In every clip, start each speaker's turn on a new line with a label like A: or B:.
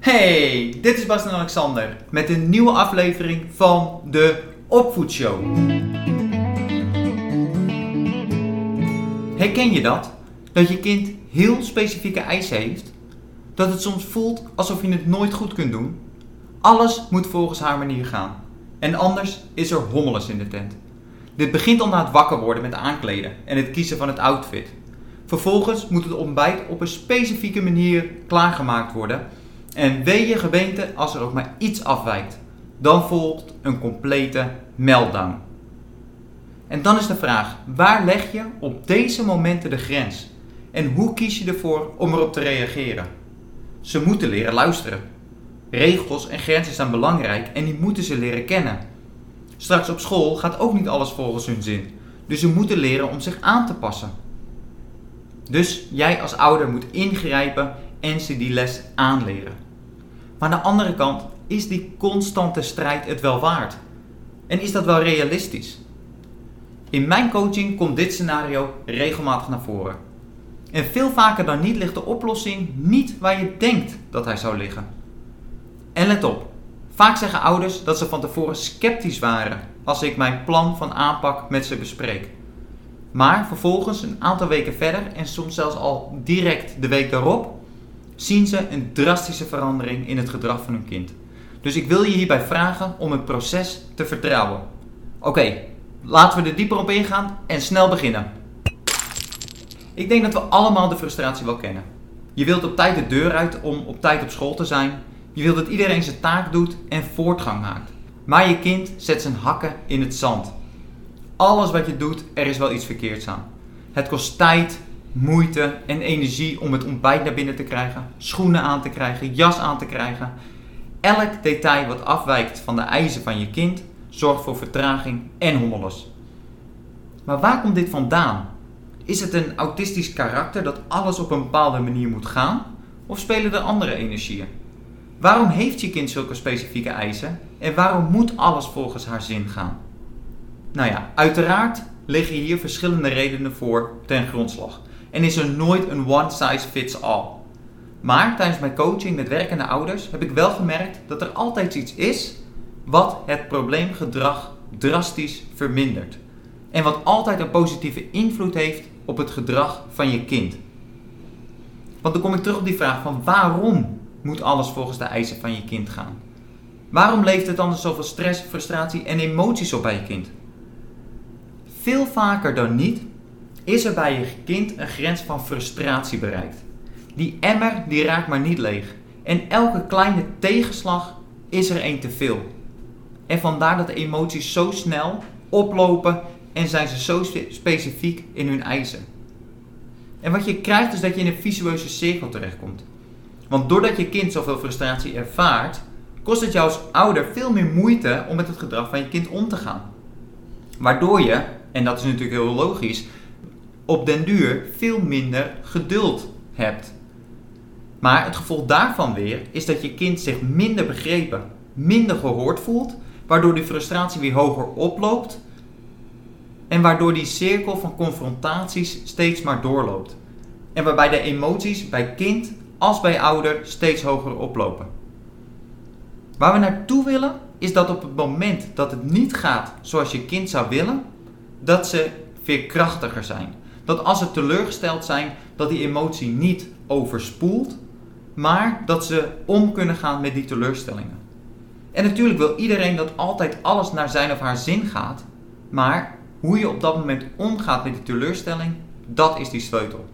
A: Hey, dit is Bas en Alexander met een nieuwe aflevering van de Opvoedshow. Herken je dat? Dat je kind heel specifieke eisen heeft? Dat het soms voelt alsof je het nooit goed kunt doen? Alles moet volgens haar manier gaan. En anders is er hommeles in de tent. Dit begint al na het wakker worden met aankleden en het kiezen van het outfit. Vervolgens moet het ontbijt op een specifieke manier klaargemaakt worden. En wee je gebeente als er ook maar iets afwijkt. Dan volgt een complete meltdown. En dan is de vraag: waar leg je op deze momenten de grens? En hoe kies je ervoor om erop te reageren? Ze moeten leren luisteren. Regels en grenzen zijn belangrijk en die moeten ze leren kennen. Straks op school gaat ook niet alles volgens hun zin. Dus ze moeten leren om zich aan te passen. Dus jij als ouder moet ingrijpen en ze die les aanleren. Maar aan de andere kant is die constante strijd het wel waard? En is dat wel realistisch? In mijn coaching komt dit scenario regelmatig naar voren. En veel vaker dan niet ligt de oplossing niet waar je denkt dat hij zou liggen. En let op, vaak zeggen ouders dat ze van tevoren sceptisch waren als ik mijn plan van aanpak met ze bespreek. Maar vervolgens, een aantal weken verder en soms zelfs al direct de week daarop, zien ze een drastische verandering in het gedrag van hun kind. Dus ik wil je hierbij vragen om het proces te vertrouwen. Oké, laten we er dieper op ingaan en snel beginnen. Ik denk dat we allemaal de frustratie wel kennen. Je wilt op tijd de deur uit om op tijd op school te zijn. Je wilt dat iedereen zijn taak doet en voortgang maakt. Maar je kind zet zijn hakken in het zand. Alles wat je doet, er is wel iets verkeerds aan. Het kost tijd, moeite en energie om het ontbijt naar binnen te krijgen, schoenen aan te krijgen, jas aan te krijgen. Elk detail wat afwijkt van de eisen van je kind zorgt voor vertraging en hommeles. Maar waar komt dit vandaan? Is het een autistisch karakter dat alles op een bepaalde manier moet gaan? Of spelen er andere energieën? Waarom heeft je kind zulke specifieke eisen en waarom moet alles volgens haar zin gaan? Nou ja, uiteraard liggen hier verschillende redenen voor ten grondslag en is er nooit een one size fits all. Maar tijdens mijn coaching met werkende ouders heb ik wel gemerkt dat er altijd iets is wat het probleemgedrag drastisch vermindert. En wat altijd een positieve invloed heeft op het gedrag van je kind. Want dan kom ik terug op die vraag van waarom moet alles volgens de eisen van je kind gaan? Waarom leeft het anders zoveel stress, frustratie en emoties op bij je kind? Veel vaker dan niet is er bij je kind een grens van frustratie bereikt. Die emmer die raakt maar niet leeg. En elke kleine tegenslag is er een te veel. En vandaar dat de emoties zo snel oplopen en zijn ze zo specifiek in hun eisen. En wat je krijgt is dat je in een visueuze cirkel terechtkomt. Want doordat je kind zoveel frustratie ervaart, kost het jou als ouder veel meer moeite om met het gedrag van je kind om te gaan. Waardoor je, en dat is natuurlijk heel logisch, op den duur veel minder geduld hebt. Maar het gevolg daarvan weer is dat je kind zich minder begrepen, minder gehoord voelt, waardoor die frustratie weer hoger oploopt en waardoor die cirkel van confrontaties steeds maar doorloopt. En waarbij de emoties bij kind als bij ouder steeds hoger oplopen. Waar we naartoe willen is dat op het moment dat het niet gaat zoals je kind zou willen, dat ze veerkrachtiger zijn. Dat als ze teleurgesteld zijn, dat die emotie niet overspoelt, maar dat ze om kunnen gaan met die teleurstellingen. En natuurlijk wil iedereen dat altijd alles naar zijn of haar zin gaat, maar hoe je op dat moment omgaat met die teleurstelling, dat is die sleutel.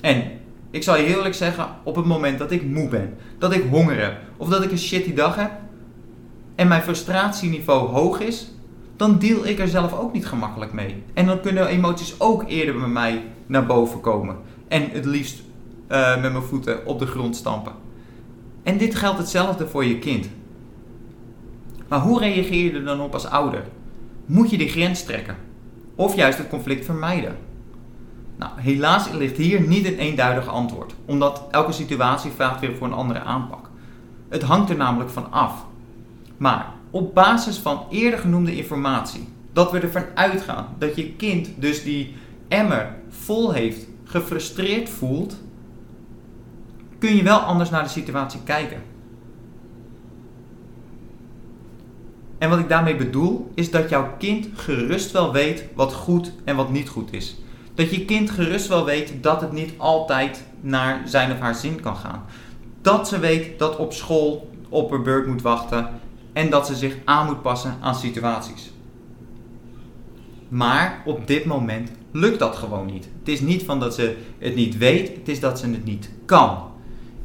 A: En ik zal je heel eerlijk zeggen, op het moment dat ik moe ben, dat ik honger heb of dat ik een shitty dag heb en mijn frustratieniveau hoog is, dan deal ik er zelf ook niet gemakkelijk mee. En dan kunnen emoties ook eerder bij mij naar boven komen. En het liefst uh, met mijn voeten op de grond stampen. En dit geldt hetzelfde voor je kind. Maar hoe reageer je er dan op als ouder? Moet je die grens trekken? Of juist het conflict vermijden? Nou, helaas ligt hier niet een eenduidig antwoord, omdat elke situatie vraagt weer voor een andere aanpak. Het hangt er namelijk van af. Maar op basis van eerder genoemde informatie. Dat we ervan uitgaan dat je kind dus die emmer vol heeft, gefrustreerd voelt, kun je wel anders naar de situatie kijken. En wat ik daarmee bedoel is dat jouw kind gerust wel weet wat goed en wat niet goed is. Dat je kind gerust wel weet dat het niet altijd naar zijn of haar zin kan gaan. Dat ze weet dat op school op haar beurt moet wachten en dat ze zich aan moet passen aan situaties. Maar op dit moment lukt dat gewoon niet. Het is niet van dat ze het niet weet, het is dat ze het niet kan.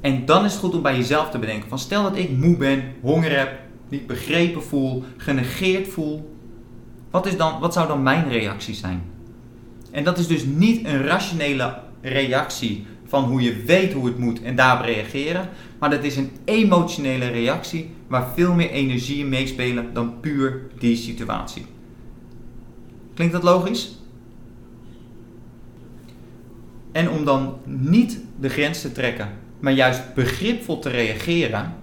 A: En dan is het goed om bij jezelf te bedenken van stel dat ik moe ben, honger heb, niet begrepen voel, genegeerd voel. Wat, is dan, wat zou dan mijn reactie zijn? En dat is dus niet een rationele reactie van hoe je weet hoe het moet en daarop reageren. Maar dat is een emotionele reactie waar veel meer energieën meespelen dan puur die situatie. Klinkt dat logisch? En om dan niet de grens te trekken, maar juist begripvol te reageren,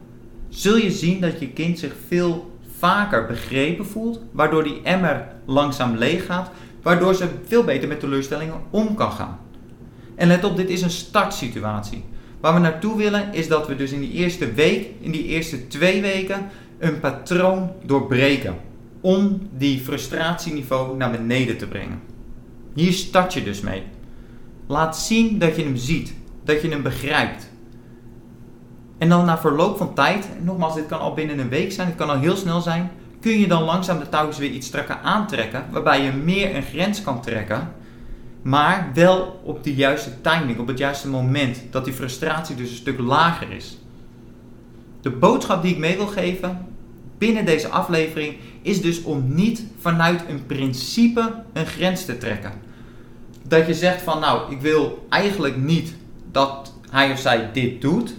A: zul je zien dat je kind zich veel vaker begrepen voelt, waardoor die emmer langzaam leeg gaat, waardoor ze veel beter met teleurstellingen om kan gaan. En let op, dit is een startsituatie. Waar we naartoe willen is dat we dus in die eerste week, in die eerste twee weken, een patroon doorbreken. Om die frustratieniveau naar beneden te brengen. Hier start je dus mee. Laat zien dat je hem ziet, dat je hem begrijpt. En dan na verloop van tijd, nogmaals, dit kan al binnen een week zijn, het kan al heel snel zijn, kun je dan langzaam de touwtjes weer iets strakker aantrekken, waarbij je meer een grens kan trekken maar wel op de juiste timing, op het juiste moment. Dat die frustratie dus een stuk lager is. De boodschap die ik mee wil geven binnen deze aflevering is dus om niet vanuit een principe een grens te trekken. Dat je zegt van nou, ik wil eigenlijk niet dat hij of zij dit doet.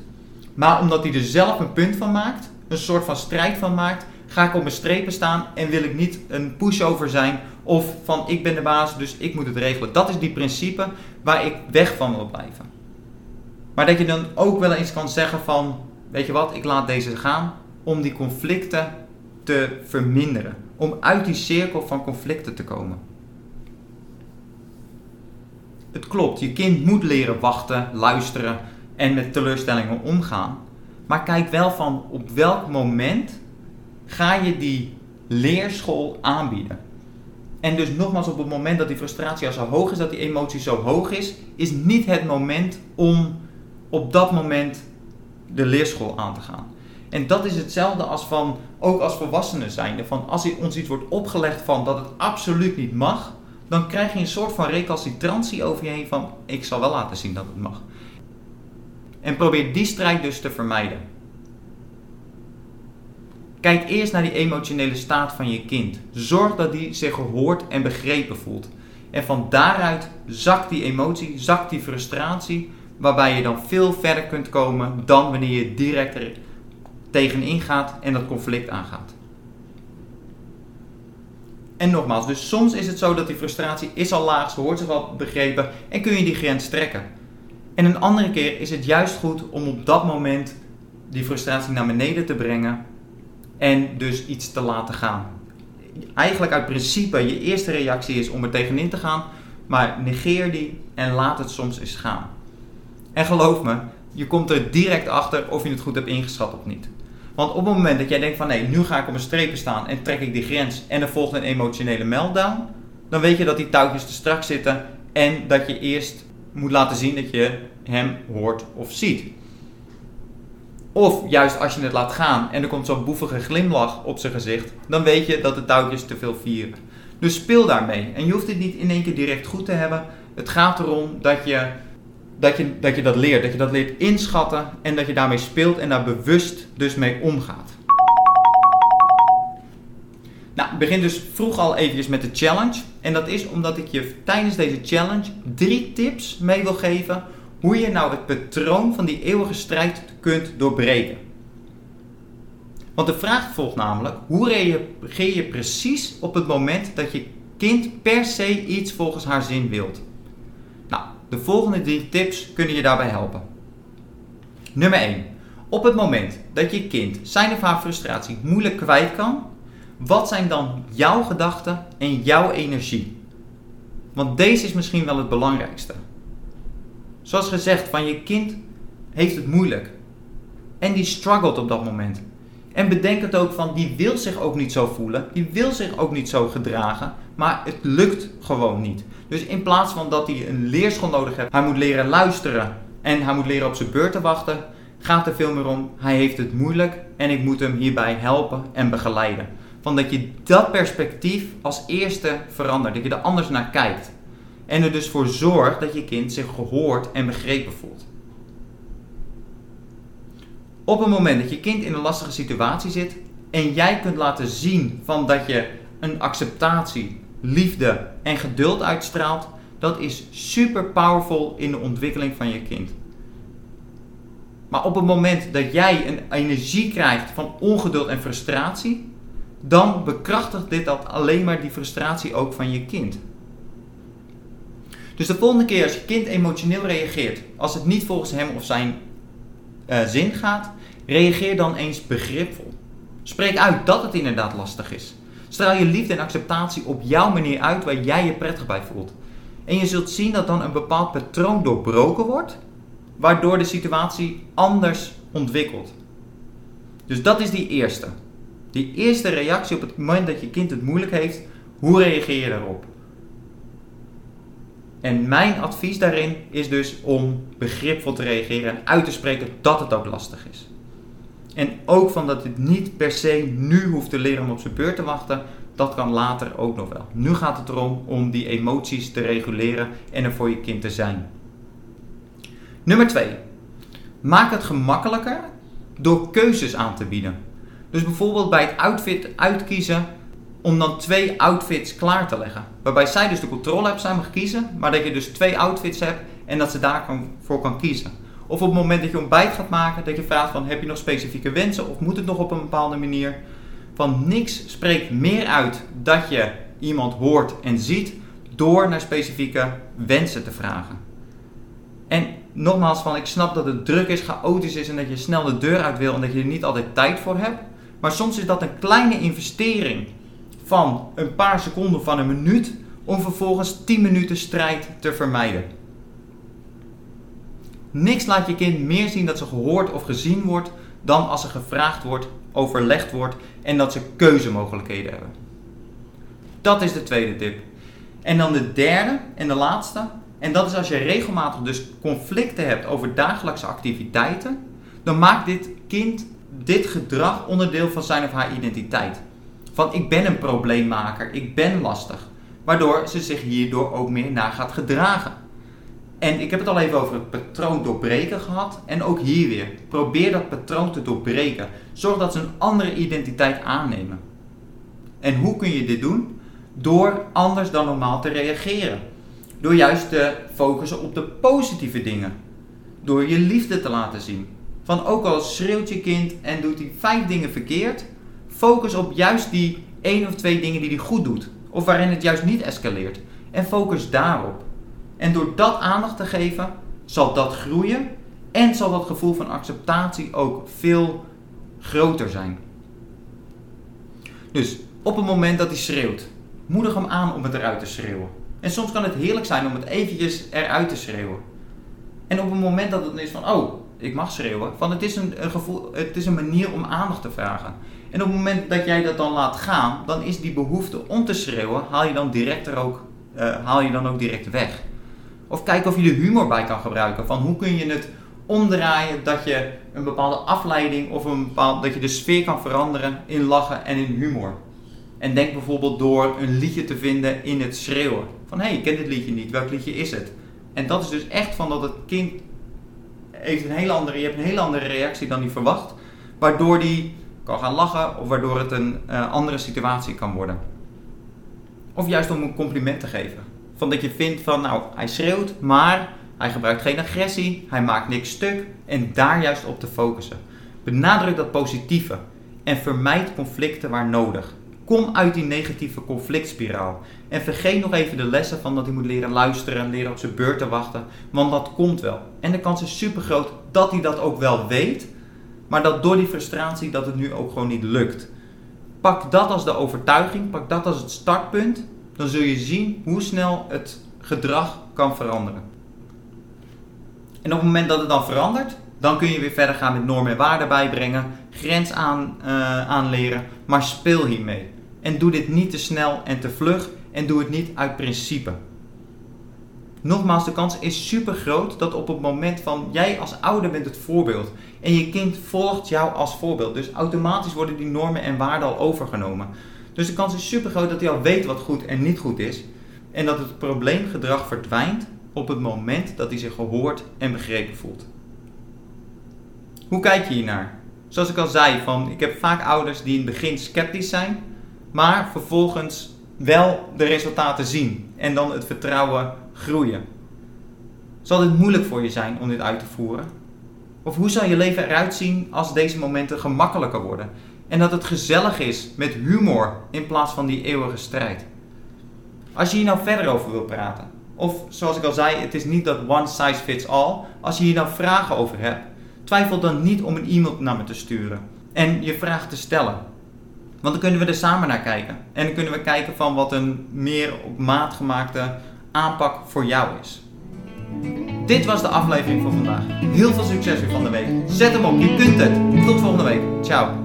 A: Maar omdat hij er zelf een punt van maakt, een soort van strijd van maakt, ga ik op mijn strepen staan en wil ik niet een pushover zijn of van ik ben de baas, dus ik moet het regelen. Dat is die principe waar ik weg van wil blijven. Maar dat je dan ook wel eens kan zeggen van, weet je wat, ik laat deze gaan om die conflicten te verminderen. Om uit die cirkel van conflicten te komen. Het klopt, je kind moet leren wachten, luisteren en met teleurstellingen omgaan. Maar kijk wel van op welk moment ga je die leerschool aanbieden. En dus nogmaals, op het moment dat die frustratie al zo hoog is, dat die emotie zo hoog is, is niet het moment om op dat moment de leerschool aan te gaan. En dat is hetzelfde als van, ook als volwassenen zijnde, van als ons iets wordt opgelegd van dat het absoluut niet mag, dan krijg je een soort van recalcitrantie over je heen van, ik zal wel laten zien dat het mag. En probeer die strijd dus te vermijden. Kijk eerst naar die emotionele staat van je kind. Zorg dat die zich gehoord en begrepen voelt. En van daaruit zakt die emotie, zakt die frustratie, waarbij je dan veel verder kunt komen dan wanneer je direct er tegenin gaat en dat conflict aangaat. En nogmaals, dus soms is het zo dat die frustratie is al laag, ze hoort zich al begrepen en kun je die grens trekken. En een andere keer is het juist goed om op dat moment die frustratie naar beneden te brengen en dus iets te laten gaan. Eigenlijk uit principe, je eerste reactie is om er tegenin te gaan, maar negeer die en laat het soms eens gaan. En geloof me, je komt er direct achter of je het goed hebt ingeschat of niet. Want op het moment dat jij denkt van nee, nu ga ik op een strepen staan en trek ik die grens en er volgt een emotionele meltdown, dan weet je dat die touwtjes te strak zitten en dat je eerst moet laten zien dat je hem hoort of ziet. Of juist als je het laat gaan en er komt zo'n boevige glimlach op zijn gezicht, dan weet je dat de touwtjes te veel vieren. Dus speel daarmee. En je hoeft het niet in één keer direct goed te hebben. Het gaat erom dat je dat, je, dat je dat leert. Dat je dat leert inschatten en dat je daarmee speelt en daar bewust dus mee omgaat. Nou, begin dus vroeg al eventjes met de challenge. En dat is omdat ik je tijdens deze challenge drie tips mee wil geven hoe je nou het patroon van die eeuwige strijd kunt doorbreken. Want de vraag volgt namelijk, hoe reageer je precies op het moment dat je kind per se iets volgens haar zin wilt? Nou, de volgende drie tips kunnen je daarbij helpen. Nummer 1. Op het moment dat je kind zijn of haar frustratie moeilijk kwijt kan, wat zijn dan jouw gedachten en jouw energie? Want deze is misschien wel het belangrijkste. Zoals gezegd, van je kind heeft het moeilijk. En die struggelt op dat moment. En bedenk het ook van, die wil zich ook niet zo voelen, die wil zich ook niet zo gedragen, maar het lukt gewoon niet. Dus in plaats van dat hij een leerschool nodig heeft, hij moet leren luisteren en hij moet leren op zijn beurt te wachten, gaat er veel meer om, hij heeft het moeilijk en ik moet hem hierbij helpen en begeleiden. Van dat je dat perspectief als eerste verandert, dat je er anders naar kijkt. En er dus voor zorgt dat je kind zich gehoord en begrepen voelt. Op het moment dat je kind in een lastige situatie zit en jij kunt laten zien van dat je een acceptatie, liefde en geduld uitstraalt, dat is super powerful in de ontwikkeling van je kind. Maar op het moment dat jij een energie krijgt van ongeduld en frustratie, dan bekrachtigt dit dat alleen maar die frustratie ook van je kind. Dus de volgende keer als je kind emotioneel reageert, als het niet volgens hem of zijn uh, zin gaat, reageer dan eens begripvol. Spreek uit dat het inderdaad lastig is. Straal je liefde en acceptatie op jouw manier uit waar jij je prettig bij voelt. En je zult zien dat dan een bepaald patroon doorbroken wordt, waardoor de situatie anders ontwikkelt. Dus dat is die eerste. Die eerste reactie op het moment dat je kind het moeilijk heeft, hoe reageer je daarop? En mijn advies daarin is dus om begripvol te reageren en uit te spreken dat het ook lastig is. En ook van dat het niet per se nu hoeft te leren om op zijn beurt te wachten, dat kan later ook nog wel. Nu gaat het erom om die emoties te reguleren en er voor je kind te zijn. Nummer 2. Maak het gemakkelijker door keuzes aan te bieden. Dus bijvoorbeeld bij het outfit uitkiezen om dan twee outfits klaar te leggen. Waarbij zij dus de controle hebt, zij mag kiezen, maar dat je dus twee outfits hebt en dat ze daarvoor kan kiezen. Of op het moment dat je ontbijt gaat maken, dat je vraagt van heb je nog specifieke wensen of moet het nog op een bepaalde manier. Van niks spreekt meer uit dat je iemand hoort en ziet door naar specifieke wensen te vragen. En nogmaals, van ik snap dat het druk is, chaotisch is en dat je snel de deur uit wil en dat je er niet altijd tijd voor hebt. Maar soms is dat een kleine investering van een paar seconden van een minuut om vervolgens 10 minuten strijd te vermijden. Niks laat je kind meer zien dat ze gehoord of gezien wordt dan als er gevraagd wordt, overlegd wordt en dat ze keuzemogelijkheden hebben. Dat is de tweede tip. En dan de derde en de laatste. En dat is als je regelmatig dus conflicten hebt over dagelijkse activiteiten, dan maakt dit kind dit gedrag onderdeel van zijn of haar identiteit. Van ik ben een probleemmaker, ik ben lastig. Waardoor ze zich hierdoor ook meer naar gaat gedragen. En ik heb het al even over het patroon doorbreken gehad. En ook hier weer. Probeer dat patroon te doorbreken. Zorg dat ze een andere identiteit aannemen. En hoe kun je dit doen? Door anders dan normaal te reageren. Door juist te focussen op de positieve dingen. Door je liefde te laten zien. Van ook al schreeuwt je kind en doet hij vijf dingen verkeerd, focus op juist die één of twee dingen die hij goed doet. Of waarin het juist niet escaleert. En focus daarop. En door dat aandacht te geven, zal dat groeien en zal dat gevoel van acceptatie ook veel groter zijn. Dus op het moment dat hij schreeuwt, moedig hem aan om het eruit te schreeuwen. En soms kan het heerlijk zijn om het eventjes eruit te schreeuwen. En op het moment dat het is van, oh, ik mag schreeuwen, van het is een, een, gevoel, het is een manier om aandacht te vragen. En op het moment dat jij dat dan laat gaan, dan is die behoefte om te schreeuwen, haal je dan direct, er ook, uh, haal je dan ook direct weg. Of kijk of je er humor bij kan gebruiken. Van hoe kun je het omdraaien dat je een bepaalde afleiding of een bepaald, dat je de sfeer kan veranderen in lachen en in humor. En denk bijvoorbeeld door een liedje te vinden in het schreeuwen. Van hé, hey, ik ken dit liedje niet, welk liedje is het? En dat is dus echt van dat het kind heeft een hele andere, je hebt een hele andere reactie dan hij verwacht. Waardoor die kan gaan lachen of waardoor het een uh, andere situatie kan worden. Of juist om een compliment te geven. Van dat je vindt van, nou, hij schreeuwt, maar hij gebruikt geen agressie, hij maakt niks stuk. En daar juist op te focussen. Benadruk dat positieve en vermijd conflicten waar nodig. Kom uit die negatieve conflictspiraal. En vergeet nog even de lessen van dat hij moet leren luisteren, leren op zijn beurt te wachten. Want dat komt wel. En de kans is super groot dat hij dat ook wel weet. Maar dat door die frustratie dat het nu ook gewoon niet lukt. Pak dat als de overtuiging, pak dat als het startpunt dan zul je zien hoe snel het gedrag kan veranderen. En op het moment dat het dan verandert, dan kun je weer verder gaan met normen en waarden bijbrengen, grens aan, uh, aanleren, maar speel hiermee. En doe dit niet te snel en te vlug en doe het niet uit principe. Nogmaals, de kans is super groot dat op het moment van jij als ouder bent het voorbeeld en je kind volgt jou als voorbeeld. Dus automatisch worden die normen en waarden al overgenomen. Dus de kans is super groot dat hij al weet wat goed en niet goed is en dat het probleemgedrag verdwijnt op het moment dat hij zich gehoord en begrepen voelt. Hoe kijk je hiernaar? Zoals ik al zei, van, ik heb vaak ouders die in het begin sceptisch zijn, maar vervolgens wel de resultaten zien en dan het vertrouwen groeien. Zal dit moeilijk voor je zijn om dit uit te voeren? Of hoe zal je leven eruit zien als deze momenten gemakkelijker worden en dat het gezellig is met humor in plaats van die eeuwige strijd? Als je hier nou verder over wilt praten, of zoals ik al zei, het is niet dat one size fits all. Als je hier nou vragen over hebt, twijfel dan niet om een e-mail naar me te sturen en je vraag te stellen. Want dan kunnen we er samen naar kijken. En dan kunnen we kijken van wat een meer op maat gemaakte aanpak voor jou is. Dit was de aflevering voor vandaag. Heel veel succes weer van de week. Zet hem op, je kunt het. Tot volgende week. Ciao.